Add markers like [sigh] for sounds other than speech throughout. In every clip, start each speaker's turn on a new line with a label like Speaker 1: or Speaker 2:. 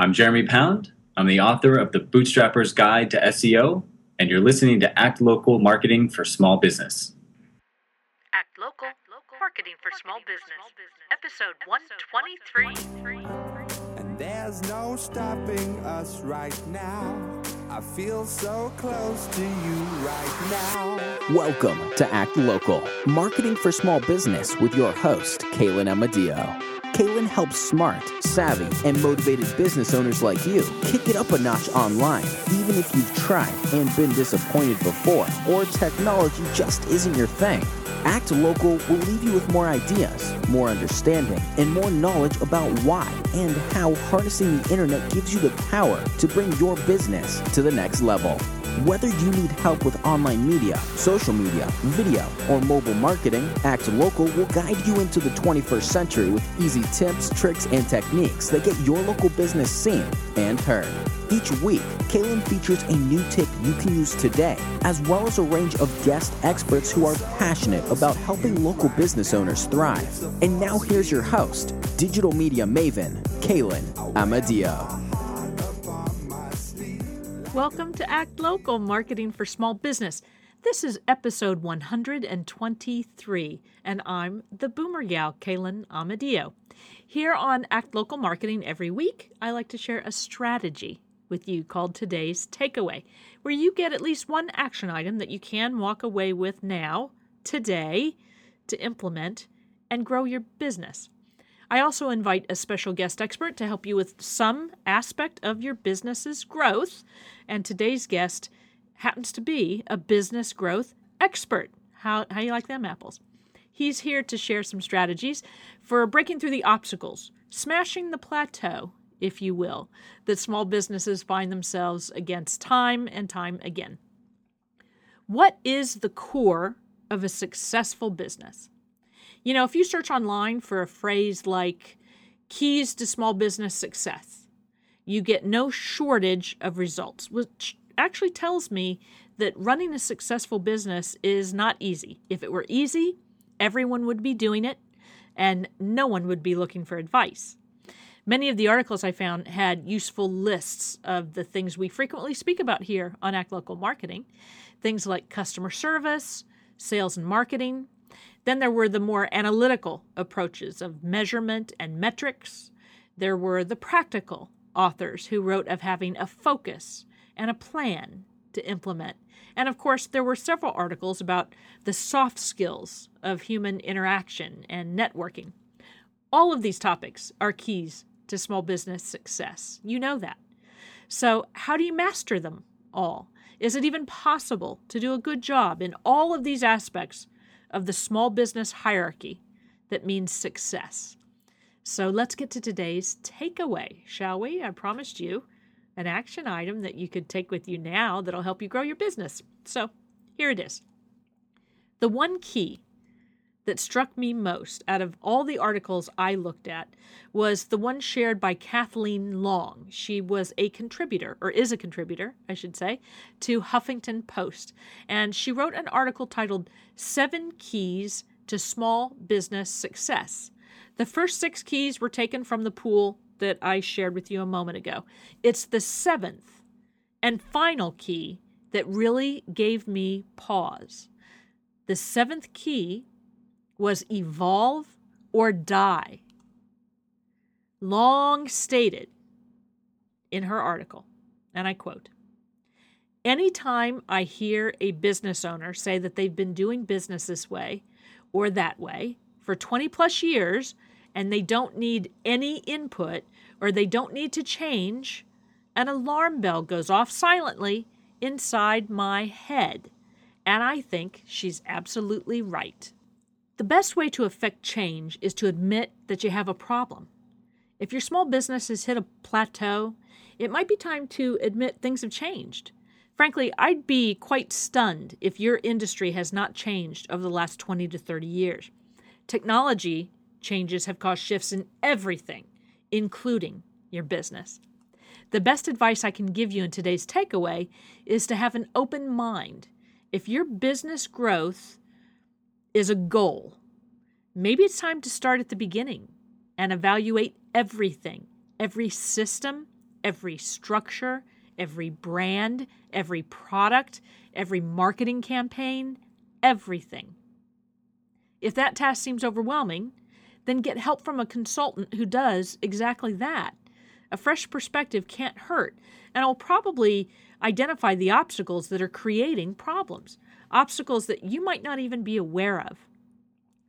Speaker 1: I'm Jeremy Pound. I'm the author of The Bootstrapper's Guide to SEO, and you're listening to Act Local Marketing for Small Business.
Speaker 2: Act Local, Marketing for Small Business, episode 123.
Speaker 3: And there's no stopping us right now. I feel so close to you right now.
Speaker 4: Welcome to Act Local, marketing for small business with your host, Kalynn Amadio. Kalynn helps smart, savvy, and motivated business owners like you kick it up a notch online, even if you've tried and been disappointed before, or technology just isn't your thing. Act Local will leave you with more ideas, more understanding, and more knowledge about why and how harnessing the internet gives you the power to bring your business to the next level. Whether you need help with online media, social media, video, or mobile marketing, Act Local will guide you into the 21st century with easy tips, tricks, and techniques that get your local business seen and heard. Each week, Kalynn features a new tip you can use today, as well as a range of guest experts who are passionate about helping local business owners thrive. And now here's your host, digital media maven, Kalynn Amadio.
Speaker 2: Welcome to Act Local, Marketing for Small Business. This is episode 123, and I'm the boomer gal, Kalynn Amadio. Here on Act Local Marketing every week, I like to share a strategy with you called Today's Takeaway, where you get at least one action item that you can walk away with now, today, to implement and grow your business. I also invite a special guest expert to help you with some aspect of your business's growth. And today's guest happens to be a business growth expert. How, how you like them apples? He's here to share some strategies for breaking through the obstacles, smashing the plateau, if you will, that small businesses find themselves against time and time again. What is the core of a successful business? You know, if you search online for a phrase like keys to small business success, you get no shortage of results, which actually tells me that running a successful business is not easy. If it were easy, everyone would be doing it and no one would be looking for advice. Many of the articles I found had useful lists of the things we frequently speak about here on Act Local Marketing things like customer service, sales and marketing, then there were the more analytical approaches of measurement and metrics. There were the practical authors who wrote of having a focus and a plan to implement. And of course, there were several articles about the soft skills of human interaction and networking. All of these topics are keys to small business success. You know that. So, how do you master them all? Is it even possible to do a good job in all of these aspects of the small business hierarchy that means success. So let's get to today's takeaway, shall we? I promised you an action item that you could take with you now that'll help you grow your business. So here it is. The one key that struck me most out of all the articles I looked at was the one shared by Kathleen Long. She was a contributor, or is a contributor, I should say, to Huffington Post. And she wrote an article titled Seven Keys to Small Business Success. The first six keys were taken from the pool that I shared with you a moment ago. It's the seventh and final key that really gave me pause. The seventh key was evolve or die. Long stated in her article, and I quote Anytime I hear a business owner say that they've been doing business this way or that way for 20 plus years and they don't need any input or they don't need to change, an alarm bell goes off silently inside my head. And I think she's absolutely right. The best way to affect change is to admit that you have a problem. If your small business has hit a plateau, it might be time to admit things have changed. Frankly, I'd be quite stunned if your industry has not changed over the last 20 to 30 years. Technology changes have caused shifts in everything, including your business. The best advice I can give you in today's takeaway is to have an open mind. If your business growth is a goal. Maybe it's time to start at the beginning and evaluate everything, every system, every structure, every brand, every product, every marketing campaign, everything. If that task seems overwhelming, then get help from a consultant who does exactly that. A fresh perspective can't hurt, and will probably identify the obstacles that are creating problems, obstacles that you might not even be aware of.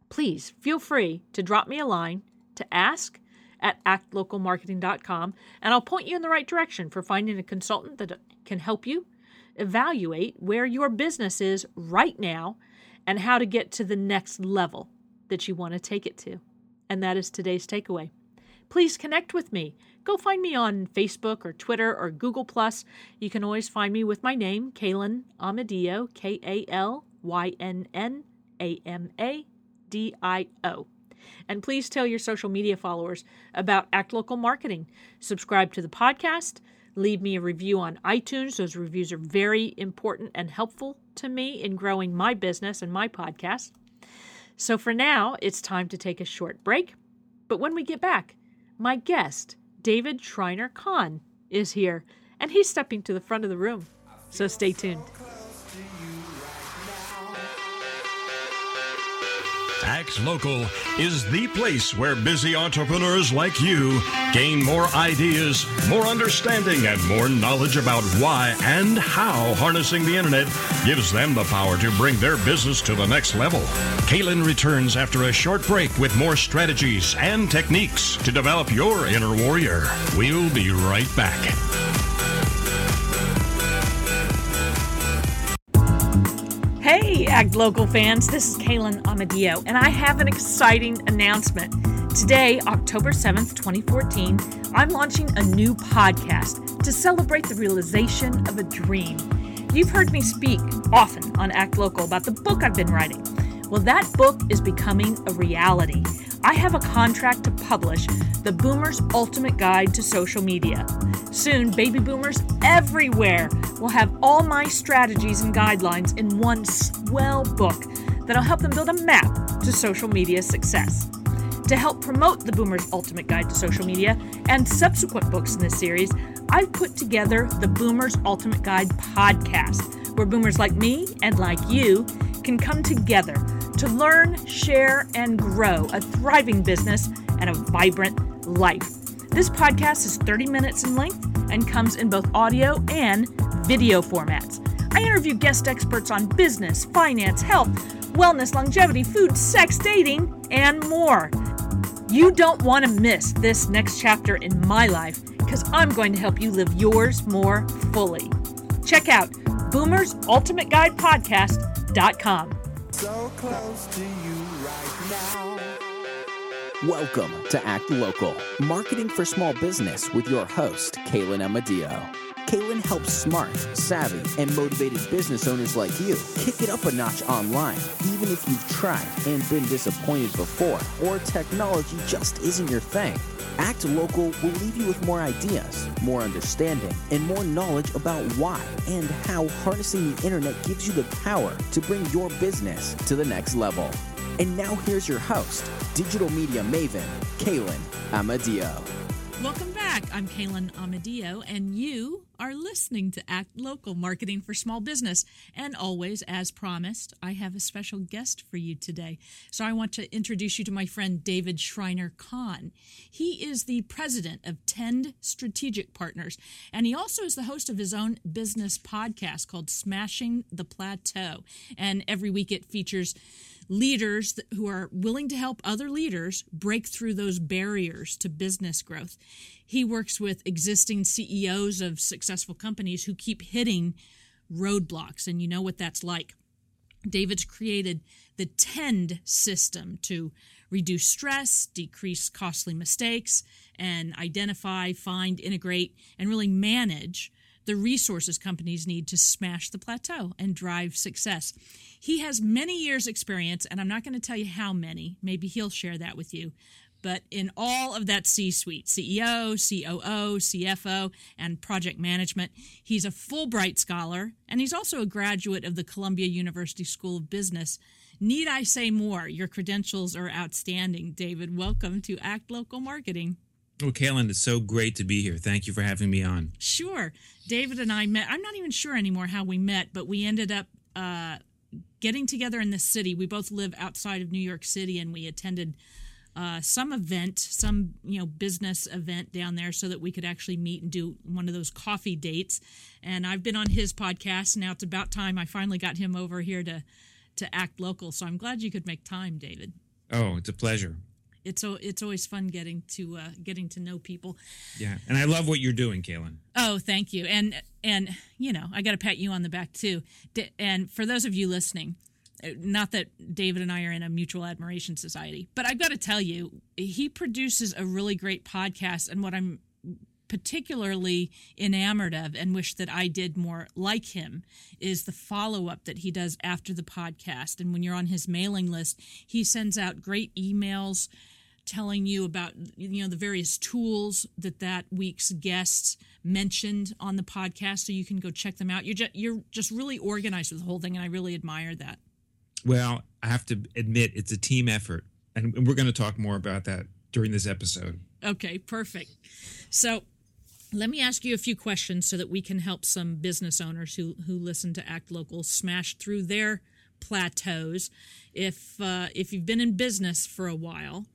Speaker 2: Please feel free to drop me a line to ask at actlocalmarketing.com, and I'll point you in the right direction for finding a consultant that can help you evaluate where your business is right now and how to get to the next level that you want to take it to. And that is today's takeaway. Please connect with me. Go find me on Facebook or Twitter or Google. You can always find me with my name, Kalynn Amadio, K A L Y N N A M A D I O. And please tell your social media followers about Act Local Marketing. Subscribe to the podcast. Leave me a review on iTunes. Those reviews are very important and helpful to me in growing my business and my podcast. So for now, it's time to take a short break. But when we get back, my guest, David Shriner Cahn, is here, and he's stepping to the front of the room. So stay tuned.
Speaker 5: Act Local is the place where busy entrepreneurs like you gain more ideas, more understanding, and more knowledge about why and how harnessing the internet gives them the power to bring their business to the next level. Kalynn returns after a short break with more strategies and techniques to develop your inner warrior. We'll be right back.
Speaker 2: Act Local fans, this is Kalynn Amadio, and I have an exciting announcement. Today, October 7th, 2014, I'm launching a new podcast to celebrate the realization of a dream. You've heard me speak often on Act Local about the book I've been writing. Well, that book is becoming a reality. I have a contract to publish The Boomer's Ultimate Guide to Social Media. Soon, baby boomers everywhere will have all my strategies and guidelines in one swell book that'll help them build a map to social media success. To help promote the Boomer's Ultimate Guide to Social Media and subsequent books in this series, I've put together the Boomer's Ultimate Guide podcast, where boomers like me and like you can come together to learn, share, and grow a thriving business and a vibrant life. This podcast is 30 minutes in length and comes in both audio and video formats. I interview guest experts on business, finance, health, wellness, longevity, food, sex, dating, and more. You don't want to miss this next chapter in my life because I'm going to help you live yours more fully. Check out boomersultimateguidepodcast.com.
Speaker 3: So close to you right now.
Speaker 4: Welcome to Act Local, marketing for small business with your host, Kalynn Amadio. Kalynn helps smart, savvy, and motivated business owners like you kick it up a notch online, even if you've tried and been disappointed before, or technology just isn't your thing. Act Local will leave you with more ideas, more understanding, and more knowledge about why and how harnessing the internet gives you the power to bring your business to the next level. And now here's your host, digital media maven, Kalynn Amadio.
Speaker 2: Welcome back. I'm Kalynn Amadio, and you are listening to Act Local Marketing for Small Business. And always, as promised, I have a special guest for you today. So I want to introduce you to my friend David Shriner Cahn. He is the president of Tend Strategic Partners, and he also is the host of his own business podcast called Smashing the Plateau. And every week it features leaders who are willing to help other leaders break through those barriers to business growth. He works with existing CEOs of successful companies who keep hitting roadblocks, and you know what that's like. David's created the TEND system to reduce stress, decrease costly mistakes, and identify, find, integrate, and really manage the resources companies need to smash the plateau and drive success. He has many years experience and I'm not going to tell you how many. Maybe he'll share that with you. But in all of that C suite, CEO, COO, CFO, and project management, he's a Fulbright scholar and he's also a graduate of the Columbia University School of Business. Need I say more? Your credentials are outstanding, David. Welcome to Act Local Marketing.
Speaker 6: Oh, Kalynn, it's so great to be here. Thank you for having me on.
Speaker 2: Sure. David and I met. I'm not even sure anymore how we met, but we ended up uh, getting together in the city. We both live outside of New York City, and we attended uh, some event, some you know business event down there, so that we could actually meet and do one of those coffee dates. And I've been on his podcast. Now it's about time I finally got him over here to to act local. So I'm glad you could make time, David.
Speaker 6: Oh, it's a pleasure.
Speaker 2: It's it's always fun getting to uh, getting to know people.
Speaker 6: Yeah, and I love what you're doing, Kalynn.
Speaker 2: Oh, thank you. And and you know, I got to pat you on the back too. D- and for those of you listening, uh, not that David and I are in a mutual admiration society, but I've got to tell you, he produces a really great podcast. And what I'm particularly enamored of and wish that I did more like him is the follow up that he does after the podcast. And when you're on his mailing list, he sends out great emails telling you about you know the various tools that that week's guests mentioned on the podcast so you can go check them out. You're just you're just really organized with the whole thing and I really admire that.
Speaker 6: Well I have to admit it's a team effort and we're going to talk more about that during this episode.
Speaker 2: Okay perfect. So let me ask you a few questions so that we can help some business owners who who listen to Act Local smash through their plateaus. If uh, if you've been in business for a while,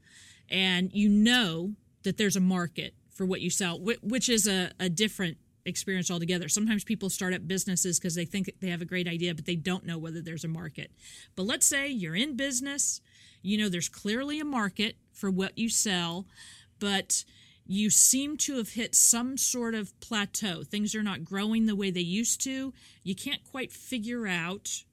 Speaker 2: and you know that there's a market for what you sell, which is a, a different experience altogether. Sometimes people start up businesses because they think they have a great idea, but they don't know whether there's a market. But let's say you're in business, you know there's clearly a market for what you sell, but you seem to have hit some sort of plateau. Things are not growing the way they used to. You can't quite figure out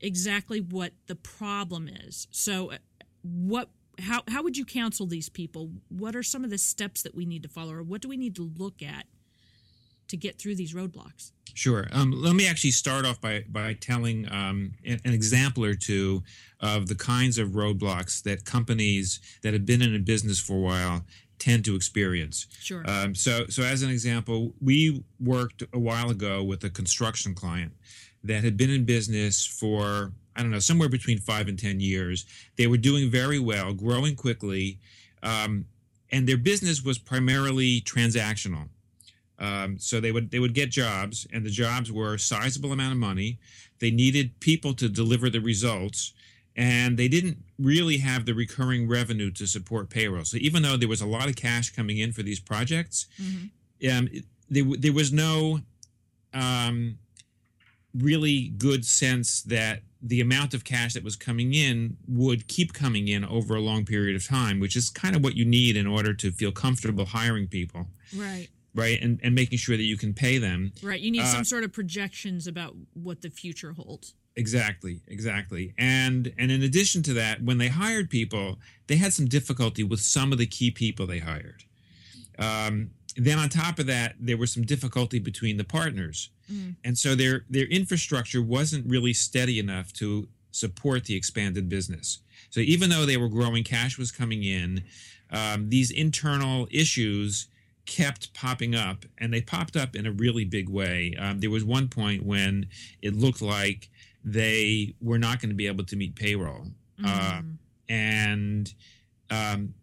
Speaker 2: exactly what the problem is. So, uh, what how how would you counsel these people? What are some of the steps that we need to follow, or what do we need to look at to get through these roadblocks?
Speaker 6: Sure. Um, let me actually start off by by telling um, an, an, example or two of the kinds of roadblocks that companies that have been in a business for a while tend to experience.
Speaker 2: Sure.
Speaker 6: Um, so, so as an example, we worked a while ago with a construction client that had been in business for I don't know somewhere between five and ten years. They were doing very well, growing quickly, um, and their business was primarily transactional. Um, so they would they would get jobs, and the jobs were a sizable amount of money. They needed people to deliver the results, and they didn't really have the recurring revenue to support payroll. So even though there was a lot of cash coming in for these projects, mm-hmm. um, there, there was no um, really good sense that the amount of cash that was coming in would keep coming in over a long period of time, which is kind of what you need in order to feel comfortable hiring people.
Speaker 2: Right.
Speaker 6: Right. And, and making sure that you can pay them.
Speaker 2: Right. You need uh, some sort of projections about what the future holds.
Speaker 6: Exactly, exactly. And and in addition to that, when they hired people, they had some difficulty with some of the key people they hired. Um, then on top of that, there was some difficulty between the partners, mm. and so their their infrastructure wasn't really steady enough to support the expanded business. So even though they were growing, cash was coming in. Um, these internal issues kept popping up, and they popped up in a really big way. Um, there was one point when it looked like they were not going to be able to meet payroll, mm. uh, and um,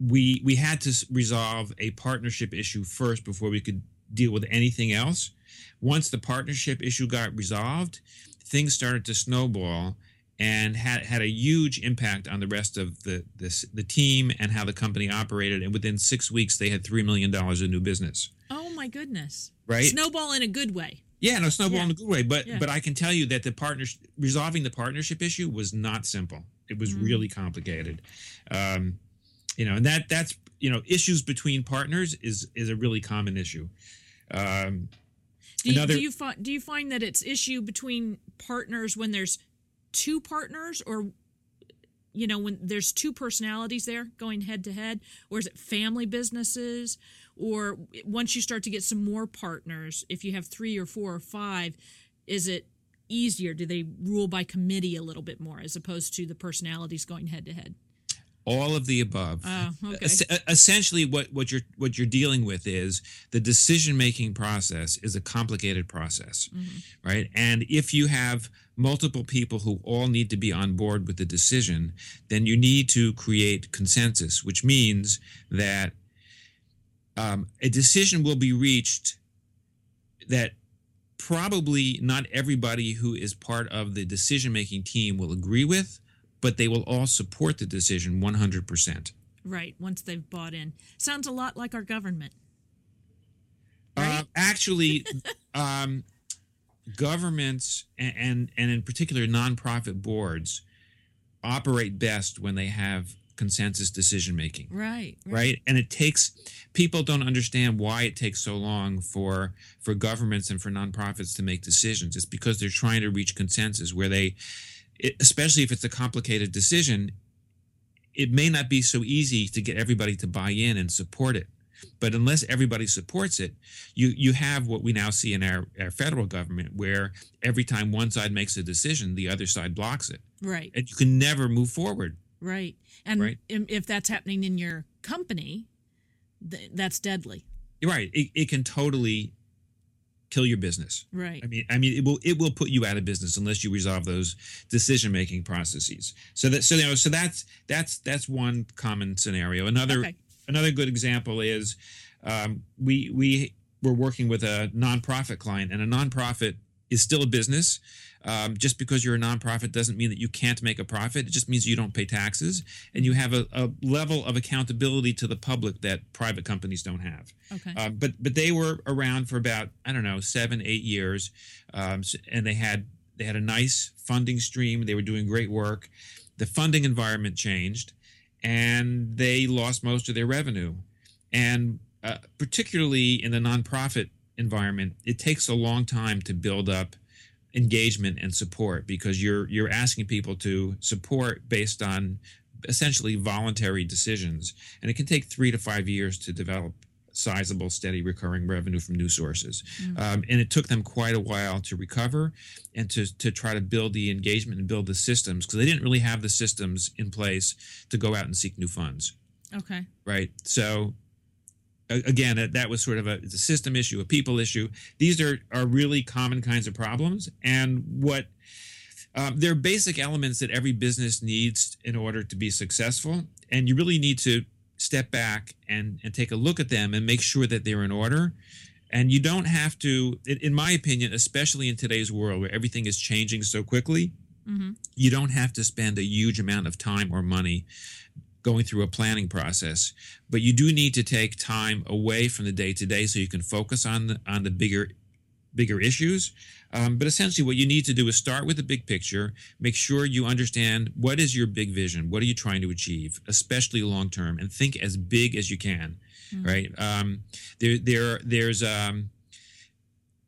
Speaker 6: we we had to resolve a partnership issue first before we could deal with anything else. Once the partnership issue got resolved, things started to snowball and had had a huge impact on the rest of the this, the team and how the company operated. And within six weeks, they had three million dollars in new business.
Speaker 2: Oh my goodness!
Speaker 6: Right,
Speaker 2: snowball in a good way.
Speaker 6: Yeah, no snowball yeah. in a good way, but yeah. but I can tell you that the partner resolving the partnership issue was not simple. It was mm. really complicated. Um, you know, and that that's you know issues between partners is is a really common issue. Um,
Speaker 2: do, you, another, do you find do you find that it's issue between partners when there's two partners or you know when there's two personalities there going head to head? Or is it family businesses? Or once you start to get some more partners if you have three or four or five is it easier? Do they rule by committee a little bit more as opposed to the personalities going head to head
Speaker 6: all of the above.
Speaker 2: Oh, okay.
Speaker 6: essentially, what, what you're what you're dealing with is the decision making process is a complicated process, mm-hmm. right? And if you have multiple people who all need to be on board with the decision, then you need to create consensus, which means that um, a decision will be reached that probably not everybody who is part of the decision making team will agree with, but they will all support the decision 100%.
Speaker 2: Right. Once they've bought in. Sounds a lot like our government.
Speaker 6: Uh, actually, [laughs] um, governments and, and and in particular nonprofit boards operate best when they have consensus decision making.
Speaker 2: Right.
Speaker 6: right and it takes people don't understand why it takes so long for for governments and for nonprofits to make decisions it's because they're trying to reach consensus where they it, especially if it's a complicated decision it may not be so easy to get everybody to buy in and support it but unless everybody supports it you you have what we now see in our, our federal government where every time one side makes a decision the other side blocks it
Speaker 2: Right.
Speaker 6: and you can never move forward
Speaker 2: Right. And
Speaker 6: Right.
Speaker 2: if that's happening in your company, th- that's deadly.
Speaker 6: Right it, it can totally kill your business
Speaker 2: Right.
Speaker 6: I mean, I mean, it will it will put you out of business unless you resolve those decision making processes. So that so you know so that's that's that's one common scenario. Another
Speaker 2: Okay.
Speaker 6: another good example is um, we we were working with a nonprofit client, and a nonprofit is still a business. Um, just because you're a nonprofit doesn't mean that you can't make a profit. It just means you don't pay taxes, and you have a, a level of accountability to the public that private companies don't have.
Speaker 2: Okay.
Speaker 6: Um, but but they were around for about I don't know seven eight years, um, and they had they had a nice funding stream. They were doing great work. The funding environment changed, and they lost most of their revenue. And uh, particularly in the nonprofit environment, it takes a long time to build up engagement and support because you're you're asking people to support based on essentially voluntary decisions, and it can take three to five years to develop sizable, steady, recurring revenue from new sources. Um, and it took them quite a while to recover and to, to try to build the engagement and build the systems because they didn't really have the systems in place to go out and seek new funds.
Speaker 2: okay.
Speaker 6: Right. So, again, that, was sort of a, it's a system issue, a people issue. These are, are really common kinds of problems. And what um, they're basic elements that every business needs in order to be successful. And you really need to step back and, and take a look at them and make sure that they're in order. And you don't have to, in, in my opinion, especially in today's world where everything is changing so quickly,
Speaker 2: Mm-hmm.
Speaker 6: you don't have to spend a huge amount of time or money going through a planning process but you do need to take time away from the day to day so you can focus on the on the bigger bigger issues. Um, but essentially what you need to do is start with the big picture make sure you understand what is your big vision what are you trying to achieve especially long term and think as big as you can right? Um, there there there's um,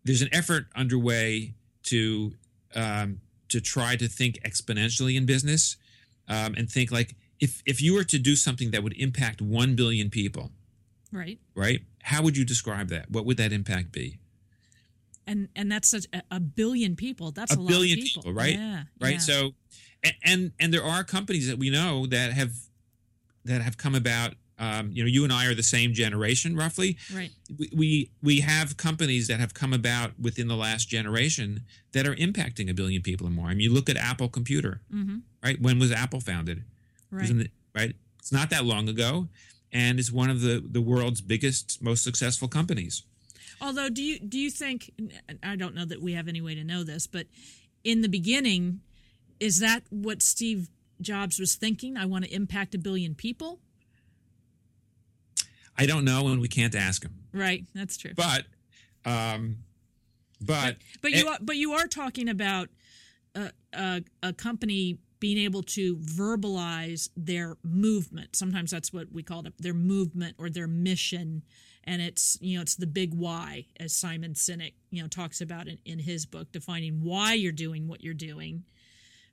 Speaker 6: there's an effort underway to um, to try to think exponentially in business um, and think like if if you were to do something that would impact 1 billion people
Speaker 2: Right.
Speaker 6: right how would you describe that what would that impact be
Speaker 2: And and that's such a, a billion people. That's a,
Speaker 6: a
Speaker 2: lot
Speaker 6: billion
Speaker 2: of people.
Speaker 6: people right
Speaker 2: Yeah.
Speaker 6: right
Speaker 2: yeah.
Speaker 6: so and, and and there are companies that we know that have that have come about um, you know you and i are the same generation roughly
Speaker 2: right.
Speaker 6: we, we we have companies that have come about within the last generation that are impacting a billion people or more i mean you look at apple computer
Speaker 2: Mm-hmm.
Speaker 6: right when was apple founded
Speaker 2: Right.
Speaker 6: the- right it's not that long ago and it's one of the the world's biggest most successful companies
Speaker 2: Although, do you do you think? I don't know that we have any way to know this, but in the beginning, is that what Steve Jobs was thinking? I want to impact a billion people.
Speaker 6: i don't know and we can't ask him
Speaker 2: Right. That's true.
Speaker 6: but um but
Speaker 2: But you
Speaker 6: it-
Speaker 2: are, but you are talking about a, a, a company being able to verbalize their movement. Sometimes that's what we call it, their movement or their mission. And it's you know it's the big why, as Simon Sinek you know talks about in, in his book, defining why you're doing what you're doing,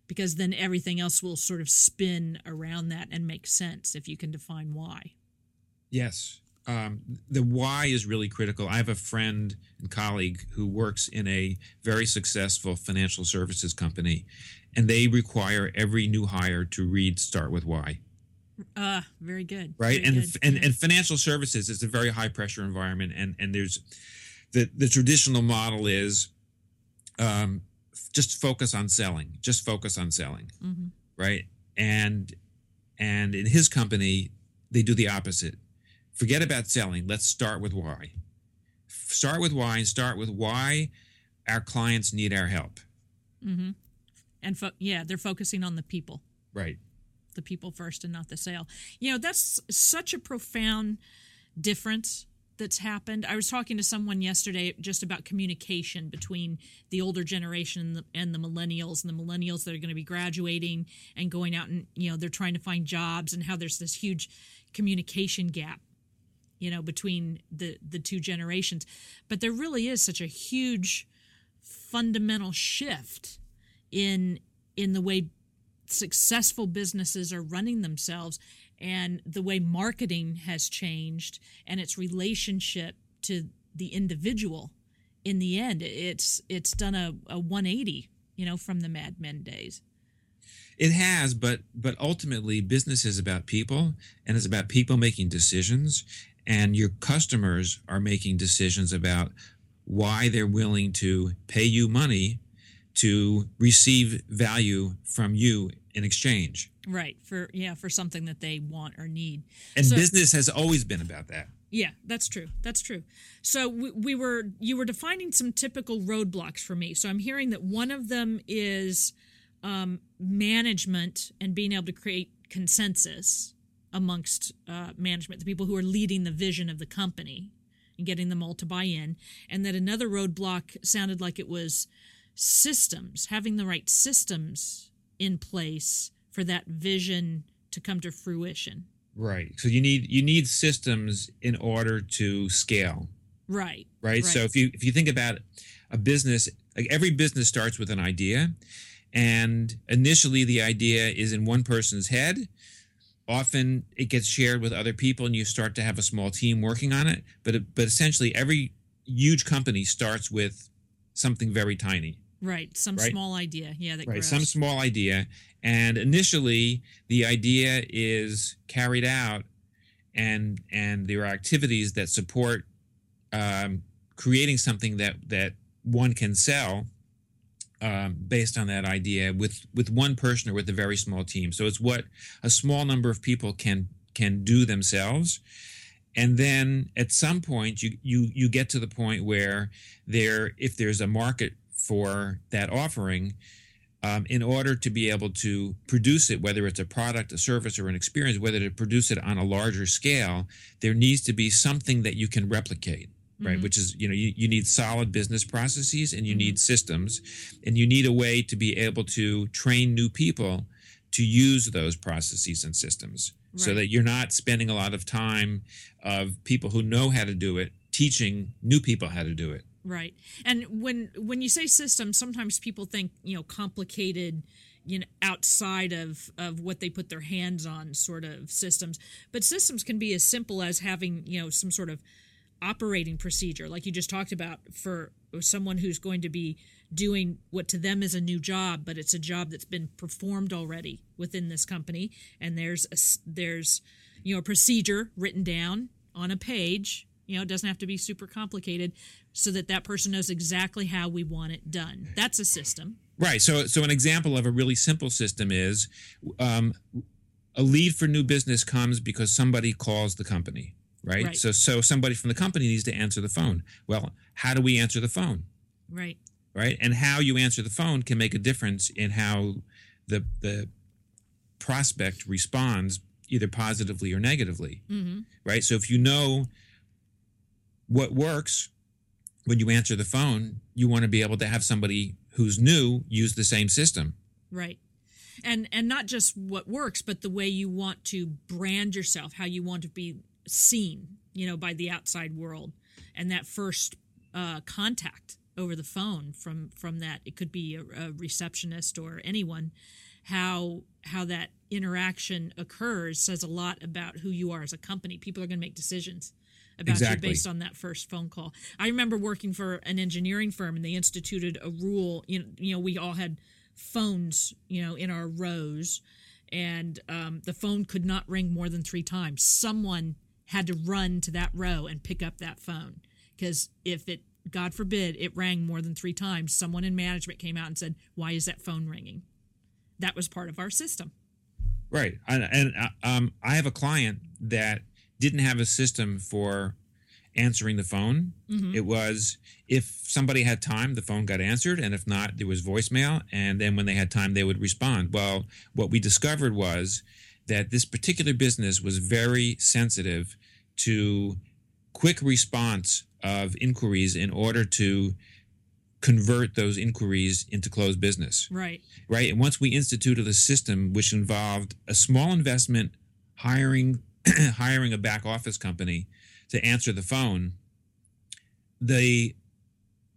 Speaker 2: because then everything else will sort of spin around that and make sense if you can define why.
Speaker 6: Yes. Um, the why is really critical. I have a friend and colleague who works in a very successful financial services company, and they require every new hire to read Start with Why.
Speaker 2: Ah, very good.
Speaker 6: Right.
Speaker 2: Very
Speaker 6: And,
Speaker 2: good.
Speaker 6: and
Speaker 2: Yeah.
Speaker 6: and financial services is a very high pressure environment, and and there's the the traditional model is um, just focus on selling, just focus on selling,
Speaker 2: Mhm.
Speaker 6: right? And and in his company, they do the opposite forget about selling. Let's start with why. Start with why and start with why our clients need our help.
Speaker 2: Mm-hmm. And fo- yeah, they're focusing on the people,
Speaker 6: Right.
Speaker 2: the people first, and not the sale. You know, that's such a profound difference that's happened. I was talking to someone yesterday just about communication between the older generation and the, and the millennials, and the millennials that are going to be graduating and going out and you know they're trying to find jobs, and how there's this huge communication gap you know between the the two generations but there really is such a huge fundamental shift in in the way successful businesses are running themselves and the way marketing has changed and its relationship to the individual in the end. It's it's done a, a 180 you know from the mad men days.
Speaker 6: It has, but but ultimately, business is about people, and it's about people making decisions, and your customers are making decisions about why they're willing to pay you money to receive value from you in exchange.
Speaker 2: right for yeah for something that they want or need
Speaker 6: And
Speaker 2: So-
Speaker 6: business has always been about that.
Speaker 2: Yeah, that's true. That's true. So we, we were you were defining some typical roadblocks for me. So I'm hearing that one of them is um, management and being able to create consensus amongst uh, management, the people who are leading the vision of the company, and getting them all to buy in. And that another roadblock sounded like it was systems, having the right systems in place for that vision to come to fruition.
Speaker 6: Right. So you need you need systems in order to scale.
Speaker 2: Right.
Speaker 6: right? So if you if you think about a business, like every business starts with an idea, and initially the idea is in one person's head. Often it gets shared with other people, and you start to have a small team working on it. But it- but essentially, every huge company starts with something very tiny,
Speaker 2: Right, some
Speaker 6: Right.
Speaker 2: small idea, yeah, that
Speaker 6: right?
Speaker 2: grows.
Speaker 6: Some small idea, and initially the idea is carried out, and and there are activities that support um, creating something that that one can sell um, based on that idea with with one person or with a very small team. So it's what a small number of people can can do themselves. And then at some point you you you get to the point where there if there's a market for that offering, um, in order to be able to produce it, whether it's a product, a service, or an experience, whether to produce it on a larger scale, there needs to be something that you can replicate, right?
Speaker 2: Mhm.
Speaker 6: Which is, you know, you, you need solid business processes and you
Speaker 2: Mhm.
Speaker 6: need systems and you need a way to be able to train new people to use those processes and systems so that you're not spending a lot of time of people who know how to do it teaching new people how to do it.
Speaker 2: Right. And when when you say system, sometimes people think, you know, complicated, you know, outside of of what they put their hands on sort of systems. But systems can be as simple as having, you know, some sort of operating procedure like you just talked about for someone who's going to be doing what to them is a new job but it's a job that's been performed already within this company and there's a, there's you know a procedure written down on a page you know it doesn't have to be super complicated so that that person knows exactly how we want it done that's a system
Speaker 6: Right. So, so an example of a really simple system is um, a lead for new business comes because somebody calls the company. Right?
Speaker 2: Right.
Speaker 6: So, so somebody from the company needs to answer the phone. Well, how do we answer the phone?
Speaker 2: right
Speaker 6: Right? And how you answer the phone can make a difference in how the the prospect responds, either positively or negatively.
Speaker 2: mm-hmm.
Speaker 6: Right. So, if you know what works when you answer the phone, you want to be able to have somebody who's new use the same system.
Speaker 2: Right. And and not just what works, but the way you want to brand yourself, how you want to be seen, you know, by the outside world. And that first uh, contact over the phone from from that it could be a, a receptionist or anyone how how that interaction occurs says a lot about who you are as a company people are going to make decisions about
Speaker 6: Exactly.
Speaker 2: you based on that first phone call i remember working for an engineering firm and they instituted a rule you know, you know we all had phones you know in our rows and um, the phone could not ring more than three times someone had to run to that row and pick up that phone because if it god forbid it rang more than three times someone in management came out and said why is that phone ringing that was part of our system
Speaker 6: Right. And, and uh, um, I have a client that didn't have a system for answering the phone.
Speaker 2: Mhm.
Speaker 6: It was if somebody had time, the phone got answered, and if not, there was voicemail. And then when they had time, they would respond. Well, what we discovered was that this particular business was very sensitive to quick response of inquiries in order to convert those inquiries into closed business
Speaker 2: Right.
Speaker 6: right? And once we instituted a system which involved a small investment, hiring [clears throat] hiring a back office company to answer the phone, the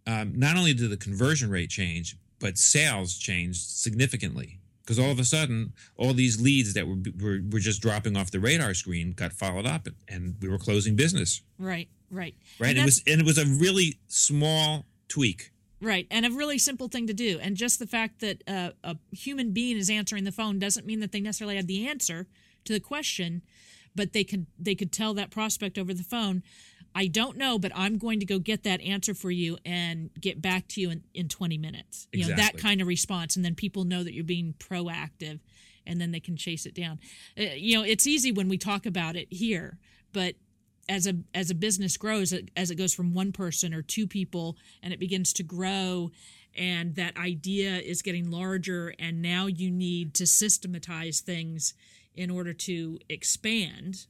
Speaker 6: um, not only did the conversion rate change, but sales changed significantly. Because all of a sudden, all these leads that were, were were just dropping off the radar screen got followed up, and we were closing business.
Speaker 2: Right. Right.
Speaker 6: Right,
Speaker 2: And
Speaker 6: and it was and it was a really small tweak.
Speaker 2: Right, and a really simple thing to do. And just the fact that uh, a human being is answering the phone doesn't mean that they necessarily had the answer to the question, but they could they could tell that prospect over the phone, "I don't know, but I'm going to go get that answer for you and get back to you in, in 20 minutes." You know that kind of response, and then people know that you're being proactive, and then they can chase it down. Uh, you know, it's easy when we talk about it here, but as a as a business grows as it goes from one person or two people and it begins to grow and that idea is getting larger and now you need to systematize things in order to expand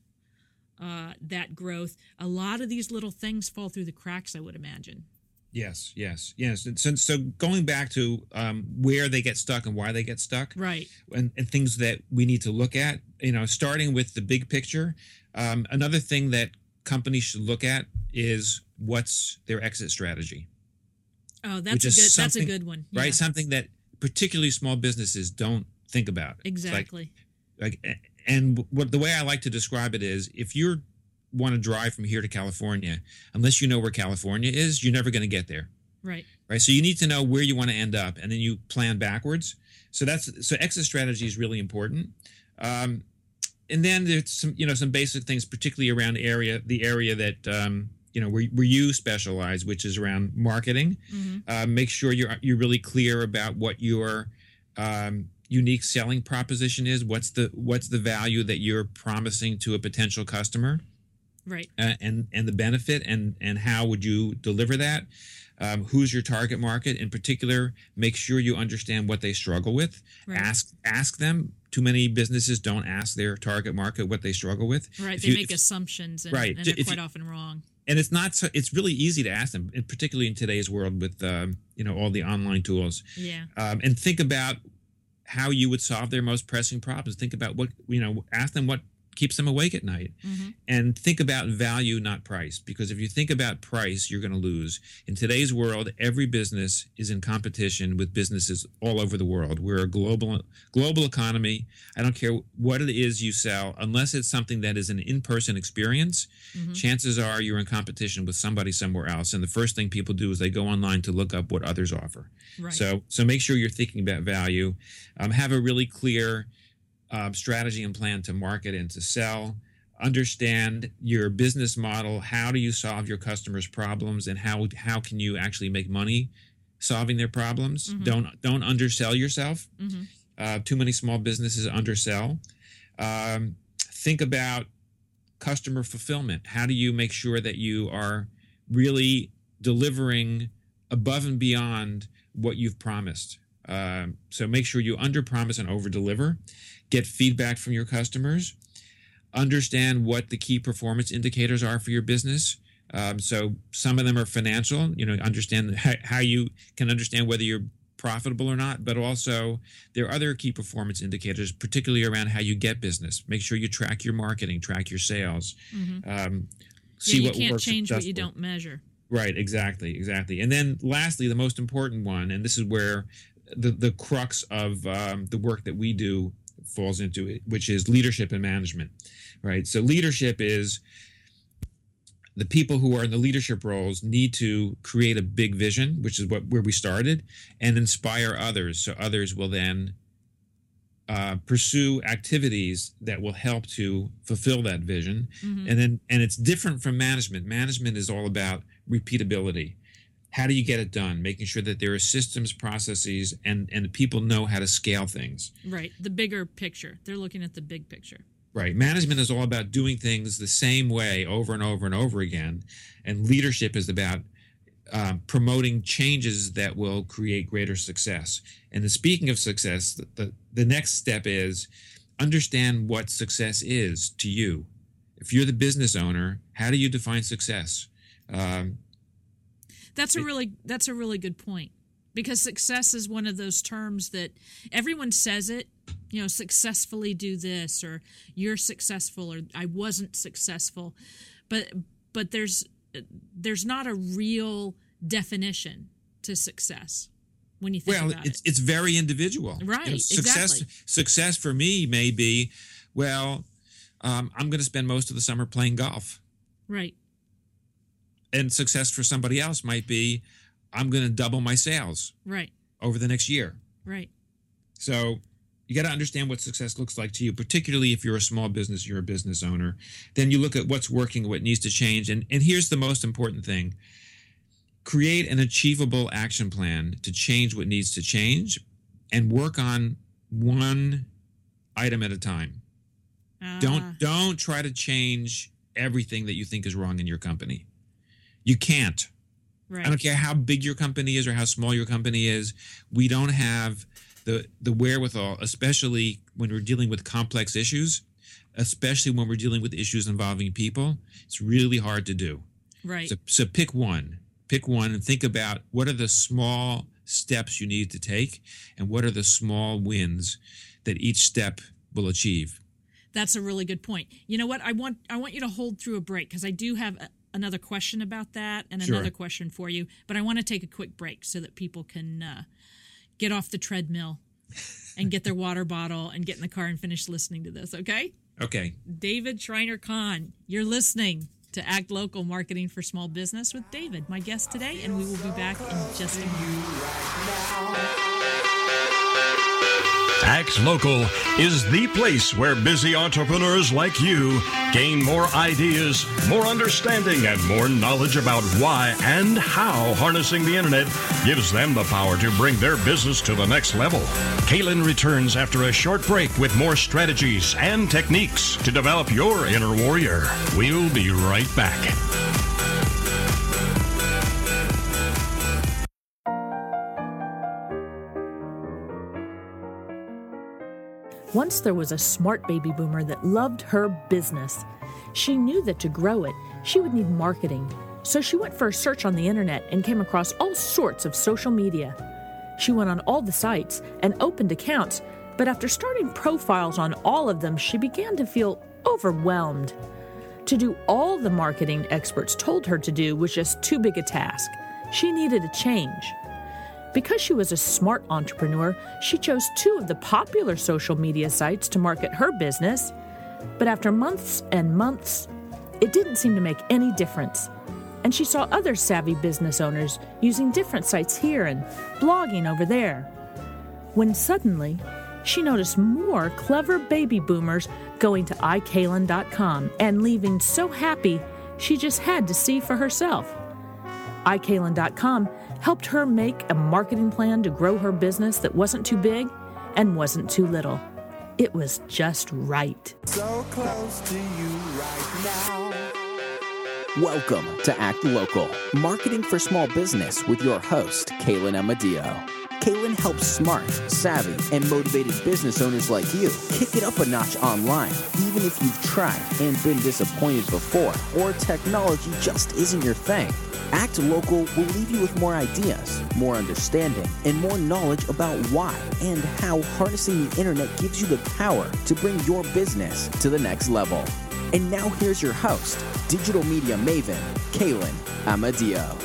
Speaker 2: uh, that growth a lot of these little things fall through the cracks i would imagine
Speaker 6: Yes, yes, yes. And So, so going back to um, where they get stuck and why they get stuck,
Speaker 2: right
Speaker 6: and, and things that we need to look at, you know, starting with the big picture. Um, another thing that companies should look at is what's their exit strategy,
Speaker 2: oh that's a good that's a good one
Speaker 6: right? Something that particularly small businesses don't think about. It's like-
Speaker 2: exactly
Speaker 6: like and what the way I like to describe it is if you want to drive from here to California, unless you know where California is, you're never going to get there.
Speaker 2: right
Speaker 6: right? So you need to know where you want to end up, and then you plan backwards. So that's so exit strategy is really important. Um, and then there's some you know some basic things, particularly around area the area that um, you know where, where you specialize, which is around marketing.
Speaker 2: hmm
Speaker 6: Uh, make sure you're you're really clear about what your um, unique selling proposition is. What's the what's the value that you're promising to a potential customer?
Speaker 2: right.
Speaker 6: Uh, and and the benefit and and how would you deliver that? Um, who's your target market in particular? Make sure you understand what they struggle with.
Speaker 2: Right.
Speaker 6: Ask ask them. Too many businesses don't ask their target market what they struggle with.
Speaker 2: Right
Speaker 6: If
Speaker 2: they
Speaker 6: you-
Speaker 2: make
Speaker 6: if-
Speaker 2: assumptions and,
Speaker 6: Right,
Speaker 2: and they're
Speaker 6: if
Speaker 2: quite
Speaker 6: you-
Speaker 2: often wrong.
Speaker 6: And it's not so it's really easy to ask them and particularly in today's world with um, you know all the online tools.
Speaker 2: Yeah.
Speaker 6: Um, and think about how you would solve their most pressing problems. Think about what you know ask them what keeps them awake at night
Speaker 2: hmm
Speaker 6: and think about value, not price. Because if you think about price, you're going to lose. In today's world, every business is in competition with businesses all over the world. We're a global global economy. I don't care what it is you sell, unless it's something that is an in-person experience.
Speaker 2: Mhm.
Speaker 6: Chances are you're in competition with somebody somewhere else. And the first thing people do is they go online to look up what others offer.
Speaker 2: right
Speaker 6: So so make sure you're thinking about value. Um, have a really clear um, strategy and plan to market and to sell. Understand your business model. How do you solve your customers' problems, and how how can you actually make money solving their problems?
Speaker 2: Mhm.
Speaker 6: Don't don't undersell yourself.
Speaker 2: hmm
Speaker 6: Uh, too many small businesses undersell. Um, think about customer fulfillment. How do you make sure that you are really delivering above and beyond what you've promised? Um, so make sure you under promise and over deliver. Get feedback from your customers. Understand what the key performance indicators are for your business. Um, so some of them are financial. You know, understand [laughs] how, how you can understand whether you're profitable or not, but also there are other key performance indicators, particularly around how you get business. Make sure you track your marketing, track your sales.
Speaker 2: hmm
Speaker 6: Um,
Speaker 2: yeah, you
Speaker 6: what
Speaker 2: can't
Speaker 6: works
Speaker 2: change what you don't measure
Speaker 6: Right, exactly, exactly. And then lastly, the most important one, and this is where the, the crux of um, the work that we do falls into it, which is leadership and management. Right. So leadership is the people who are in the leadership roles need to create a big vision, which is what where we started, and inspire others. So others will then uh, pursue activities that will help to fulfill that vision
Speaker 2: Mhm.
Speaker 6: and then and it's different from management management is all about repeatability how do you get it done making sure that there are systems processes and and people know how to scale things
Speaker 2: right the bigger picture they're looking at the big picture
Speaker 6: Right. Management is all about doing things the same way over and over and over again. And leadership is about um, promoting changes that will create greater success. And the, speaking of success, the, the, the next step is understand what success is to you. If you're the business owner, how do you define success? Um,
Speaker 2: That's a really that's a really good point because success is one of those terms that everyone says it. You know, successfully do this, or you're successful, or I wasn't successful, but but there's there's not a real definition to success when you think
Speaker 6: well,
Speaker 2: about
Speaker 6: it's
Speaker 2: it.
Speaker 6: it's very individual.
Speaker 2: Right,
Speaker 6: success
Speaker 2: exactly.
Speaker 6: success for me may be, well, um, I'm going to spend most of the summer playing golf.
Speaker 2: Right.
Speaker 6: And success for somebody else might be i'm going to double my sales
Speaker 2: Right.
Speaker 6: over the next year.
Speaker 2: Right.
Speaker 6: so you got to understand what success looks like to you particularly if you're a small business you're a business owner. Then you look at what's working what needs to change and and here's the most important thing. Create an achievable action plan to change what needs to change and work on one item at a time.
Speaker 2: Ah,
Speaker 6: don't don't try to change everything that you think is wrong in your company you can't
Speaker 2: right.
Speaker 6: I don't care how big your company is or how small your company is. We don't have the the wherewithal, especially when we're dealing with complex issues, especially when we're dealing with issues involving people. It's really hard to do.
Speaker 2: Right.
Speaker 6: So, so pick one. Pick one and think about what are the small steps you need to take and what are the small wins that each step will achieve.
Speaker 2: That's a really good point. You know what? I want I want you to hold through a break because I do have a, another question about that and
Speaker 6: Sure.
Speaker 2: another question for you. But I want to take a quick break so that people can uh, get off the treadmill and get their water bottle and get in the car and finish listening to this. Okay?
Speaker 6: Okay.
Speaker 2: David Shriner Cahn, you're listening to Act Local Marketing for Small Business with David, my guest today, and we will be back in just a moment.
Speaker 5: Act Local is the place where busy entrepreneurs like you gain more ideas, more understanding, and more knowledge about why and how harnessing the internet gives them the power to bring their business to the next level. Kalynn returns after a short break with more strategies and techniques to develop your inner warrior. We'll be right back.
Speaker 2: Once there was a smart baby boomer that loved her business. She knew that to grow it, she would need marketing. So she went for a search on the internet and came across all sorts of social media. She went on all the sites and opened accounts, but after starting profiles on all of them, she began to feel overwhelmed. To do all the marketing experts told her to do was just too big a task. She needed a change. Because she was a smart entrepreneur, she chose two of the popular social media sites to market her business. But after months and months, it didn't seem to make any difference. And she saw other savvy business owners using different sites here and blogging over there. When suddenly, she noticed more clever baby boomers going to iKalynn.com and leaving so happy she just had to see for herself. iKalynn.com helped her make a marketing plan to grow her business that wasn't too big and wasn't too little. It was just right.
Speaker 3: So close to you right now.
Speaker 4: Welcome to Act Local, marketing for small business with your host, Kalynn Amadio. Kalynn helps smart, savvy, and motivated business owners like you kick it up a notch online, even if you've tried and been disappointed before, or technology just isn't your thing. Act Local will leave you with more ideas, more understanding, and more knowledge about why and how harnessing the internet gives you the power to bring your business to the next level. And now here's your host, digital media maven, Kalynn Amadio.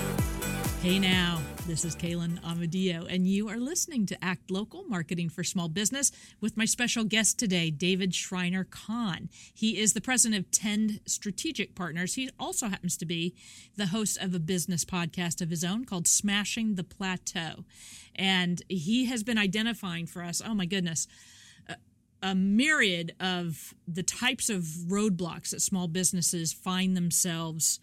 Speaker 2: Hey now, this is Kalynn Amadio, and you are listening to Act Local Marketing for Small Business with my special guest today, David Shriner Cahn. He is the president of Tend Strategic Partners. He also happens to be the host of a business podcast of his own called Smashing the Plateau. And he has been identifying for us, oh my goodness, a myriad of the types of roadblocks that small businesses find themselves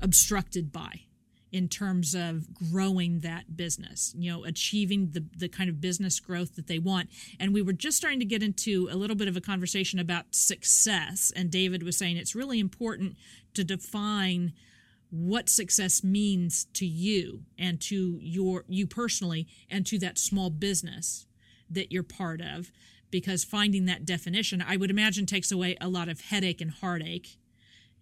Speaker 2: obstructed by. In terms of growing that business, you know, achieving the, the kind of business growth that they want. And we were just starting to get into a little bit of a conversation about success. And David was saying it's really important to define what success means to you and to your you personally and to that small business that you're part of because finding that definition i would imagine takes away a lot of headache and heartache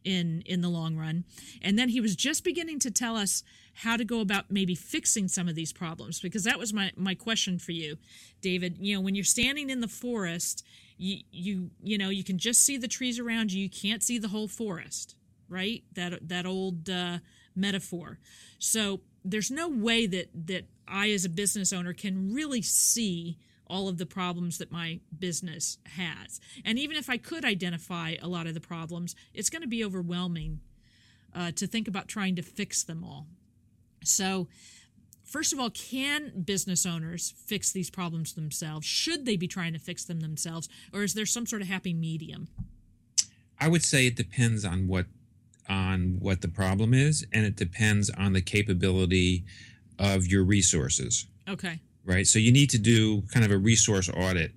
Speaker 2: in in the long run and then he was just beginning to tell us how to go about maybe fixing some of these problems because that was my my question for you david you know when you're standing in the forest you you you know you can just see the trees around you you can't see the whole forest right? That that old uh, metaphor. So there's no way that that I, as a business owner, can really see all of the problems that my business has. And even if I could identify a lot of the problems, it's going to be overwhelming uh, to think about trying to fix them all. So. First of all, can business owners fix these problems themselves? Should they be trying to fix them themselves? Or is there some sort of happy medium?
Speaker 6: I would say it depends on what on what the problem is, and it depends on the capability of your resources.
Speaker 2: Okay.
Speaker 6: Right. So you need to do kind of a resource audit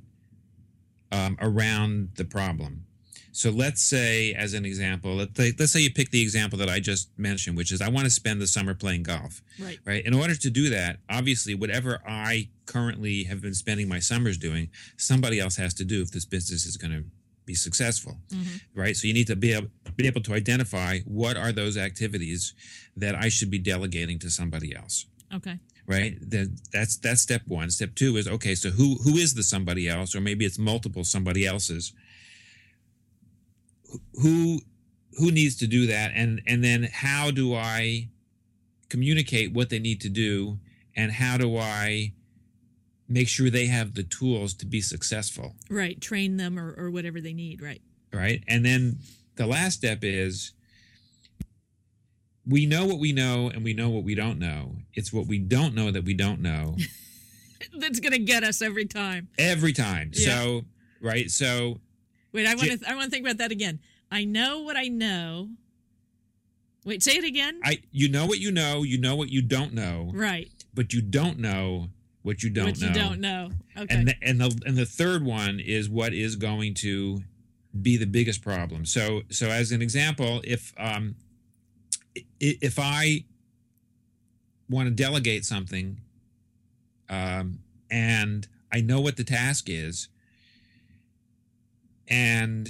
Speaker 6: um, around the problem. So let's say, as an example, let's say, let's say you pick the example that I just mentioned, which is I want to spend the summer playing golf.
Speaker 2: Right.
Speaker 6: Right. In order to do that, obviously, whatever I currently have been spending my summers doing, somebody else has to do if this business is going to be successful,
Speaker 2: Mm-hmm.
Speaker 6: right? So you need to be able, be able to identify what are those activities that I should be delegating to somebody else,
Speaker 2: Okay.
Speaker 6: Right? Then that's that's step one. Step two is okay. So who who is the somebody else, or maybe it's multiple somebody else's? Who who needs to do that, and and then how do I communicate what they need to do, and how do I make sure they have the tools to be successful?
Speaker 2: Right. Train them or, or whatever they need. Right.
Speaker 6: right? And then the last step is we know what we know and we know what we don't know. It's what we don't know that we don't know [laughs]
Speaker 2: That's going to get us every time.
Speaker 6: every time.
Speaker 2: Yeah.
Speaker 6: So, right? So,
Speaker 2: Wait, I want to. I want to think about that again. I know what I know. Wait, say it again.
Speaker 6: I you know what you know, you know what you don't know,
Speaker 2: right.
Speaker 6: but you don't know what you don't
Speaker 2: what
Speaker 6: know.
Speaker 2: you don't know. Okay.
Speaker 6: And the, and the and the third one is what is going to be the biggest problem. So so as an example, if um if I want to delegate something um and I know what the task is and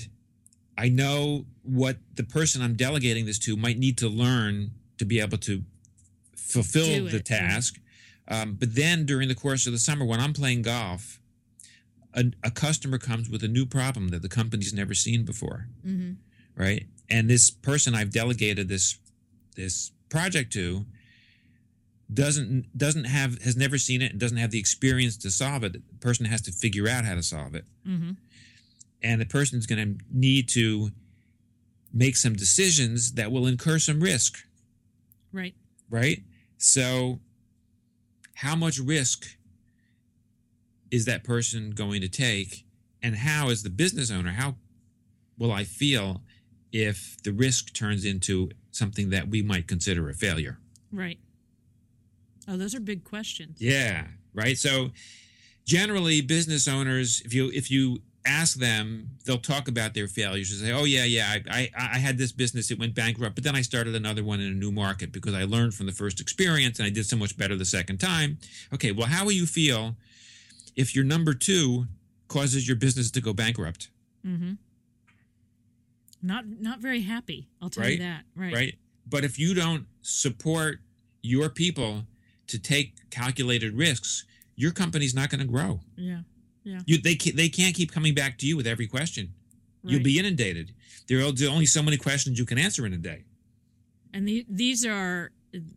Speaker 6: I know what the person I'm delegating this to might need to learn to be able to fulfill the task. Um, but then during the course of the summer, when I'm playing golf, a, a customer comes with a new problem that the company's never seen before,
Speaker 2: hmm
Speaker 6: right? And this person I've delegated this this project to doesn't doesn't have has never seen it and doesn't have the experience to solve it. The person has to figure out how to solve it
Speaker 2: hmm
Speaker 6: and the person's going to need to make some decisions that will incur some risk,
Speaker 2: Right.
Speaker 6: right? So, how much risk is that person going to take? And how, as the business owner, how will I feel if the risk turns into something that we might consider a failure?
Speaker 2: Right. Oh, those are big questions.
Speaker 6: Yeah, right. So generally, business owners, if you if you ask them, they'll talk about their failures and say, "Oh yeah, yeah, I, I I had this business, it went bankrupt, but then I started another one in a new market because I learned from the first experience and I did so much better the second time." Okay, well, how will you feel if your number two causes your business to go bankrupt?
Speaker 2: hmm Not not very happy. I'll tell
Speaker 6: Right.
Speaker 2: you that. Right.
Speaker 6: right? But if you don't support your people to take calculated risks, your company's not going to grow.
Speaker 2: Yeah. Yeah.
Speaker 6: You they can't, they can't keep coming back to you with every question. You'll be inundated. There are only so many questions you can answer in a day.
Speaker 2: And the, these are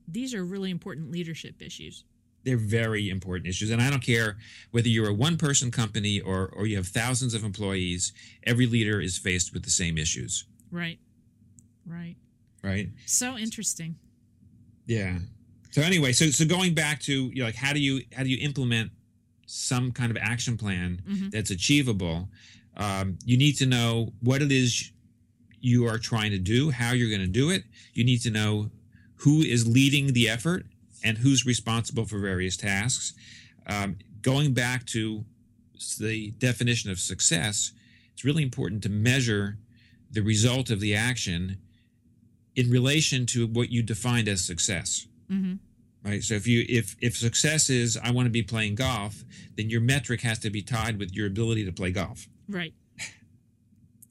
Speaker 2: these are really important leadership issues.
Speaker 6: They're very important issues, and I don't care whether you're a one person company or or you have thousands of employees. Every leader is faced with the same issues,
Speaker 2: Right. Right.
Speaker 6: right?
Speaker 2: So interesting.
Speaker 6: Yeah. So anyway, so so going back to you know, like how do you how do you implement some kind of action plan
Speaker 2: Mhm.
Speaker 6: that's achievable? Um, you need to know what it is you are trying to do, how you're going to do it. You need to know who is leading the effort and who's responsible for various tasks. Um, going back to the definition of success, it's really important to measure the result of the action in relation to what you defined as success.
Speaker 2: Mm-hmm.
Speaker 6: Right. So if you if if success is I want to be playing golf, then your metric has to be tied with your ability to play golf.
Speaker 2: Right.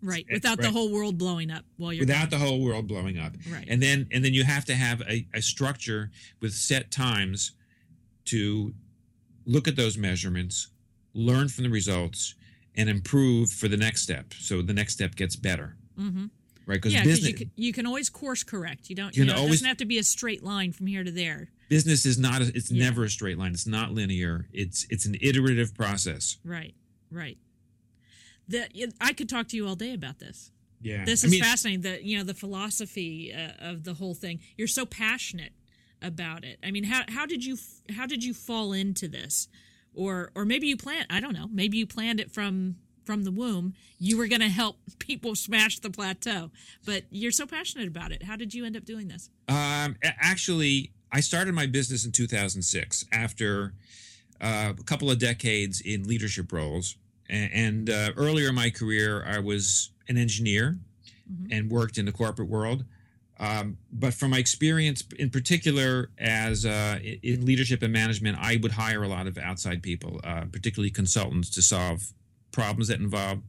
Speaker 2: Right. Without the whole world blowing up while you're
Speaker 6: without the whole world blowing up.
Speaker 2: Right.
Speaker 6: And then and then you have to have a, a structure with set times to look at those measurements, learn from the results, and improve for the next step. So the next step gets better.
Speaker 2: Mm-hmm.
Speaker 6: Right? Because
Speaker 2: Yeah,
Speaker 6: business
Speaker 2: you can, you can always course correct. You don't.
Speaker 6: You
Speaker 2: You, know, it
Speaker 6: always-
Speaker 2: doesn't have to be a straight line from here to there.
Speaker 6: business is not a, it's
Speaker 2: Yeah.
Speaker 6: never a straight line. It's not linear. It's it's an iterative process.
Speaker 2: Right. Right. That I could talk to you all day about this.
Speaker 6: Yeah.
Speaker 2: This
Speaker 6: I
Speaker 2: is
Speaker 6: mean,
Speaker 2: fascinating. The you know the philosophy uh, of the whole thing. You're so passionate about it. I mean, how how did you how did you fall into this, or or maybe you planned? I don't know. Maybe you planned it from from the womb. You were going to help [laughs] people smash the plateau, but you're so passionate about it. How did you end up doing this?
Speaker 6: Um, actually, I started my business in 2006 after uh, a couple of decades in leadership roles. And uh, earlier in my career, I was an engineer
Speaker 2: Mhm.
Speaker 6: and worked in the corporate world. Um, but from my experience, in particular, as uh, in leadership and management, I would hire a lot of outside people, uh, particularly consultants, to solve problems that involve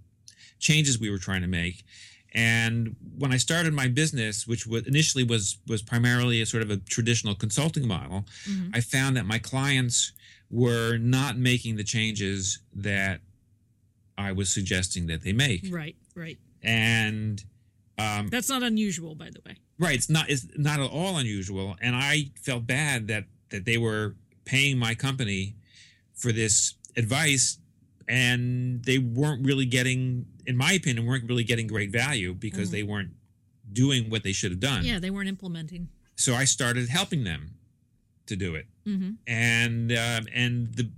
Speaker 6: changes we were trying to make. And when I started my business, which was initially was was primarily a sort of a traditional consulting model,
Speaker 2: Mhm.
Speaker 6: I found that my clients were not making the changes that I was suggesting that they make.
Speaker 2: Right. Right.
Speaker 6: And um,
Speaker 2: That's not unusual, by the way.
Speaker 6: right, it's not it's not at all unusual. And I felt bad that that they were paying my company for this advice and they weren't really getting in my opinion weren't really getting great value because
Speaker 2: Mhm.
Speaker 6: they weren't doing what they should have done
Speaker 2: Yeah, they weren't implementing.
Speaker 6: so i started helping them to do it
Speaker 2: hmm
Speaker 6: and um, and the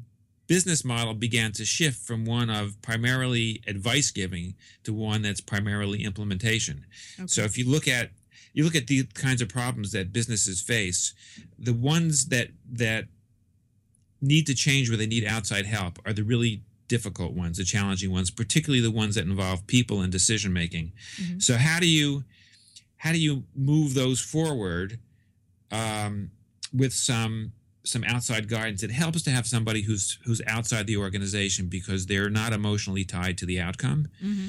Speaker 6: business model began to shift from one of primarily advice giving to one that's primarily implementation
Speaker 2: Okay.
Speaker 6: so if you look at you look at the kinds of problems that businesses face, the ones that that need to change where they need outside help are the really difficult ones, the challenging ones, particularly the ones that involve people and decision making.
Speaker 2: Mhm.
Speaker 6: So how do you how do you move those forward um, with some some outside guidance? It helps to have somebody who's who's outside the organization because they're not emotionally tied to the outcome
Speaker 2: hmm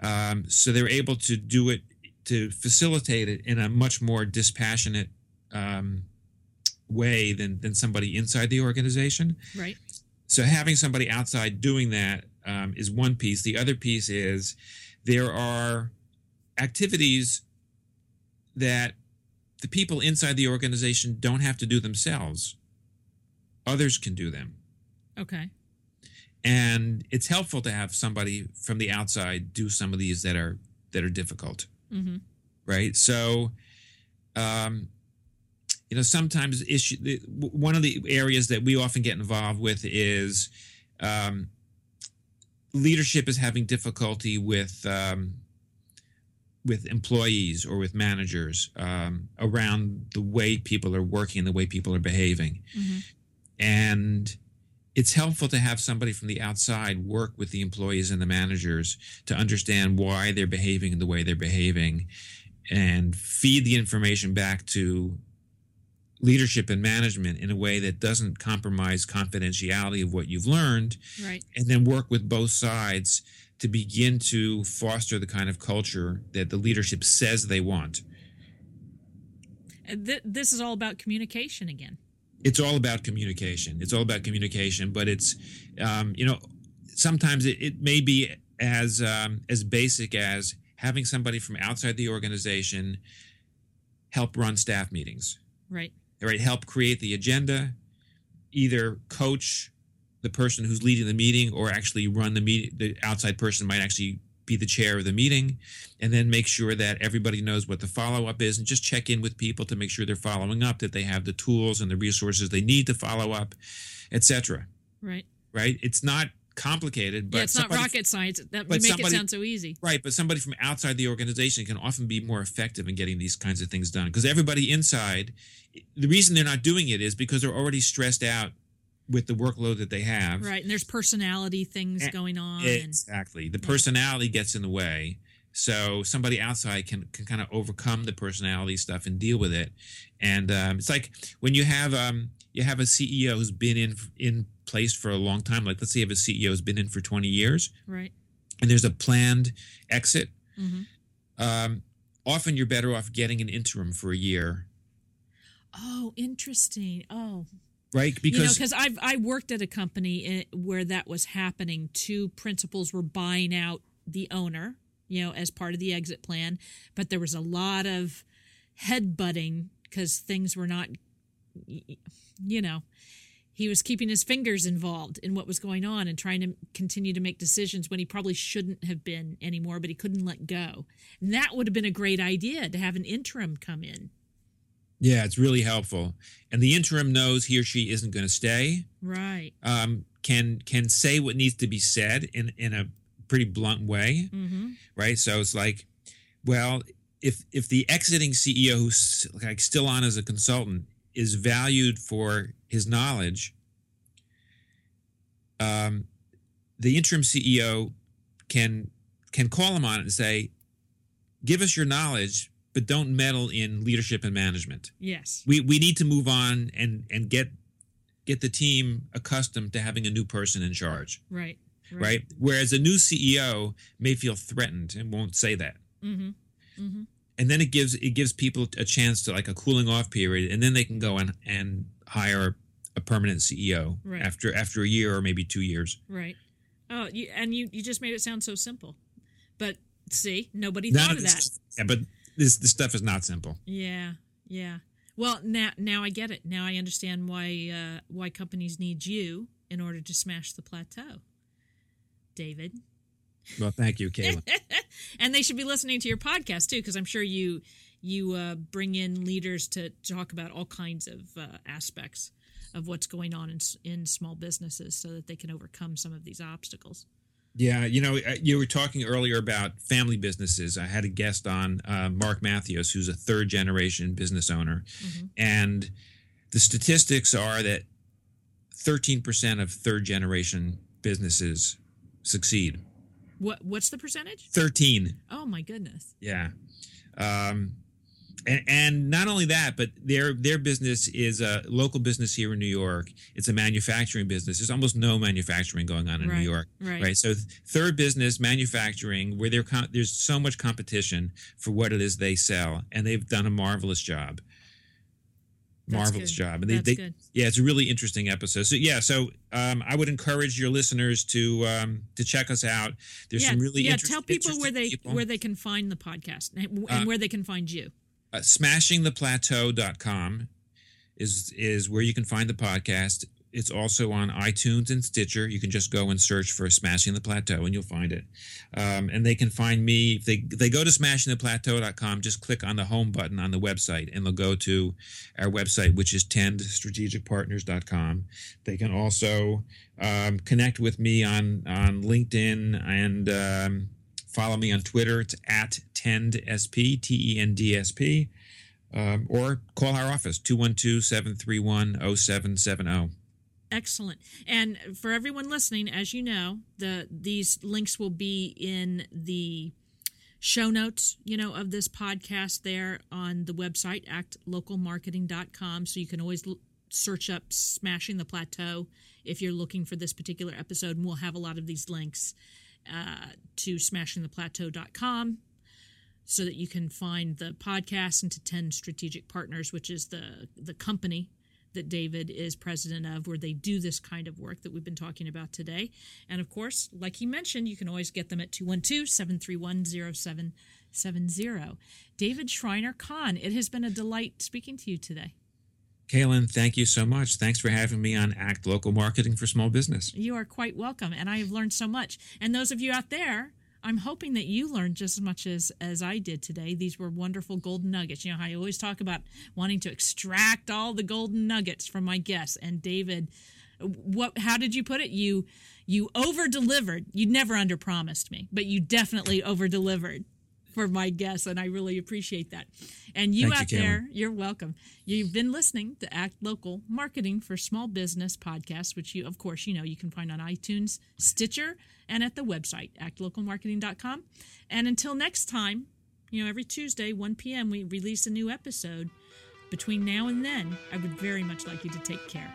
Speaker 6: um, so they're able to do it to facilitate it in a much more dispassionate um, way than than somebody inside the organization.
Speaker 2: Right.
Speaker 6: So having somebody outside doing that um, is one piece. The other piece is there are activities that the people inside the organization don't have to do themselves. Others can do them
Speaker 2: Okay.
Speaker 6: and it's helpful to have somebody from the outside do some of these that are that are difficult
Speaker 2: hmm
Speaker 6: right so um you know sometimes issue one of the areas that we often get involved with is um leadership is having difficulty with um with employees or with managers um, around the way people are working, the way people are behaving
Speaker 2: hmm
Speaker 6: and it's helpful to have somebody from the outside work with the employees and the managers to understand why they're behaving the way they're behaving and feed the information back to leadership and management in a way that doesn't compromise confidentiality of what you've learned
Speaker 2: Right.
Speaker 6: and then work with both sides to begin to foster the kind of culture that the leadership says they want
Speaker 2: th- this is all about communication again.
Speaker 6: it's all about communication. It's all about communication, but it's, um, you know, sometimes it, it may be as um, as basic as having somebody from outside the organization help run staff meetings,
Speaker 2: Right.
Speaker 6: right? Help create the agenda, either coach the person who's leading the meeting, or actually run the meeting. The outside person might actually be the chair of the meeting, and then make sure that everybody knows what the follow up is, and just check in with people to make sure they're following up, that they have the tools and the resources they need to follow up, etc.
Speaker 2: Right.
Speaker 6: Right? It's not complicated, but
Speaker 2: yeah, it's not rocket science. That we make
Speaker 6: somebody-
Speaker 2: it sound so easy.
Speaker 6: Right, but somebody from outside the organization can often be more effective in getting these kinds of things done because everybody inside, the reason they're not doing it is because they're already stressed out with the workload that they have.
Speaker 2: Right, and there's personality things
Speaker 6: Eh,
Speaker 2: going on. and,
Speaker 6: Exactly. The personality gets in the way. So somebody outside can, can kind of overcome the personality stuff and deal with it. And um, it's like when you have um, you have a CEO who's been in in place for a long time. Like let's say you have a CEO who's been in for 20 years
Speaker 2: right.
Speaker 6: and there's a planned exit.
Speaker 2: hmm
Speaker 6: Um, often you're better off getting an interim for a year,
Speaker 2: Oh, interesting. Oh,
Speaker 6: right?
Speaker 2: you know,
Speaker 6: Because
Speaker 2: because I've I worked at a company i- where that was happening. Two principals were buying out the owner, you know, as part of the exit plan, but there was a lot of headbutting because things were not, you know. He was keeping his fingers involved in what was going on and trying to continue to make decisions when he probably shouldn't have been anymore, but he couldn't let go. And that would have been a great idea to have an interim come in.
Speaker 6: Yeah, it's really helpful. And the interim knows he or she isn't going to stay.
Speaker 2: Right.
Speaker 6: um, can can say what needs to be said in in a pretty blunt way,
Speaker 2: Mm-hmm.
Speaker 6: right? So it's like, well, if if the exiting CEO who's like still on as a consultant is valued for his knowledge, um, the interim CEO can can call him on it and say, "Give us your knowledge, but don't meddle in leadership and management."
Speaker 2: Yes.
Speaker 6: we we need to move on and and get get the team accustomed to having a new person in charge
Speaker 2: Right.
Speaker 6: right, whereas a new ceo may feel threatened and won't say that
Speaker 2: Mm-hmm. Mm-hmm.
Speaker 6: and then it gives it gives people a chance to like a cooling off period and then they can go and and hire a permanent ceo
Speaker 2: Right.
Speaker 6: after after a year or maybe two years
Speaker 2: Right. Oh, you, and you you just made it sound so simple, but see, nobody
Speaker 6: None
Speaker 2: thought
Speaker 6: of
Speaker 2: of that.
Speaker 6: stuff- yeah but this this stuff is not simple
Speaker 2: Yeah. Yeah. Well, now now I get it. Now I understand why uh, why companies need you in order to smash the plateau, David.
Speaker 6: well thank you Kayla. [laughs]
Speaker 2: and they should be listening to your podcast too, because I'm sure you you uh, bring in leaders to talk about all kinds of uh, aspects of what's going on in in small businesses, so that they can overcome some of these obstacles.
Speaker 6: Yeah, you know, uh, you were talking earlier about family businesses. I had a guest on, uh, Mark Matthews, who's a third generation business owner. And the statistics are that 13% of third generation businesses succeed.
Speaker 2: What what's the percentage?
Speaker 6: 13.
Speaker 2: Oh my goodness.
Speaker 6: Yeah. Um, and, and not only that, but their their business is a local business here in New York. It's a manufacturing business. There's almost no manufacturing going on in
Speaker 2: Right,
Speaker 6: New York,
Speaker 2: right.
Speaker 6: So third business, manufacturing, where there com- there's so much competition for what it is they sell, and they've done a marvelous job.
Speaker 2: That's
Speaker 6: Marvelous
Speaker 2: good.
Speaker 6: job, and they,
Speaker 2: That's
Speaker 6: they
Speaker 2: good.
Speaker 6: yeah, it's a really interesting episode. So yeah, so um, I would encourage your listeners to um, to check us out. There's
Speaker 2: yeah,
Speaker 6: some really
Speaker 2: yeah.
Speaker 6: interest-
Speaker 2: Tell people where they
Speaker 6: people.
Speaker 2: where they can find the podcast and, and
Speaker 6: Uh,
Speaker 2: where they can find you.
Speaker 6: Uh, smashingtheplateau.com is is where you can find the podcast. It's also on itunes and stitcher. You can just go and search for smashing the plateau and you'll find it. Um, and they can find me if they they go to smashingtheplateau.com just click on the home button on the website and they'll go to our website which is tendstrategicpartners.com they can also um, connect with me on on linkedin and um, follow me on twitter. It's at tendsp t-e-n-d-s-p um, or call our office 212-731-0770
Speaker 2: Excellent. And for everyone listening, as you know, the these links will be in the show notes, you know, of this podcast there on the website actlocalmarketing.com so you can always l- search up smashing the plateau if you're looking for this particular episode and we'll have a lot of these links uh, to smashingtheplateau.com so that you can find the podcast and to Tend Strategic Partners which is the the company that David is president of, where they do this kind of work that we've been talking about today. And of course, like he mentioned, you can always get them at 212 731 0770. David Shriner Cahn, it has been a delight speaking to you today.
Speaker 6: Kalynn, thank you so much. Thanks for having me on Act Local Marketing for Small Business.
Speaker 2: You are quite welcome, and I have learned so much. And those of you out there, I'm hoping that you learned just as much as, as I did today. These were wonderful golden nuggets. You know how I always talk about wanting to extract all the golden nuggets from my guests, and David what how did you put it? You you over delivered. You never under promised me, but you definitely over delivered for my guests, and I really appreciate that. And you
Speaker 6: Thank
Speaker 2: out
Speaker 6: you,
Speaker 2: there, you're welcome. You've been listening to Act Local Marketing for Small Business podcast, which you, of course, you know you can find on iTunes, Stitcher, and at the website actlocalmarketing.com. And until next time, you know, every Tuesday, 1 p.m., we release a new episode. Between now and then, I would very much like you to take care.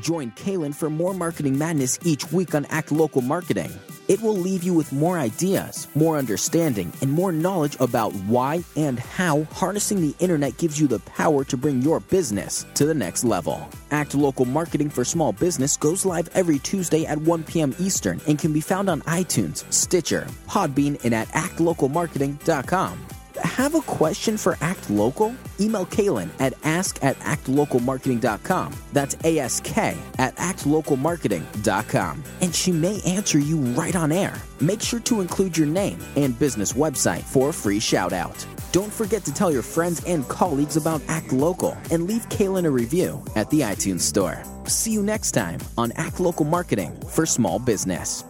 Speaker 4: Join Kalynn for more marketing madness each week on Act Local Marketing. It will leave you with more ideas, more understanding, and more knowledge about why and how harnessing the internet gives you the power to bring your business to the next level. Act Local Marketing for Small Business goes live every Tuesday at 1 p.m. Eastern and can be found on iTunes, Stitcher, Podbean, and at actlocalmarketing.com. Have a question for Act Local? Email Kalynn at ask at actlocalmarketing.com. That's ASK at actlocalmarketing.com. And she may answer you right on air. Make sure to include your name and business website for a free shout out. Don't forget to tell your friends and colleagues about Act Local and leave Kalynn a review at the iTunes Store. See you next time on Act Local Marketing for Small Business.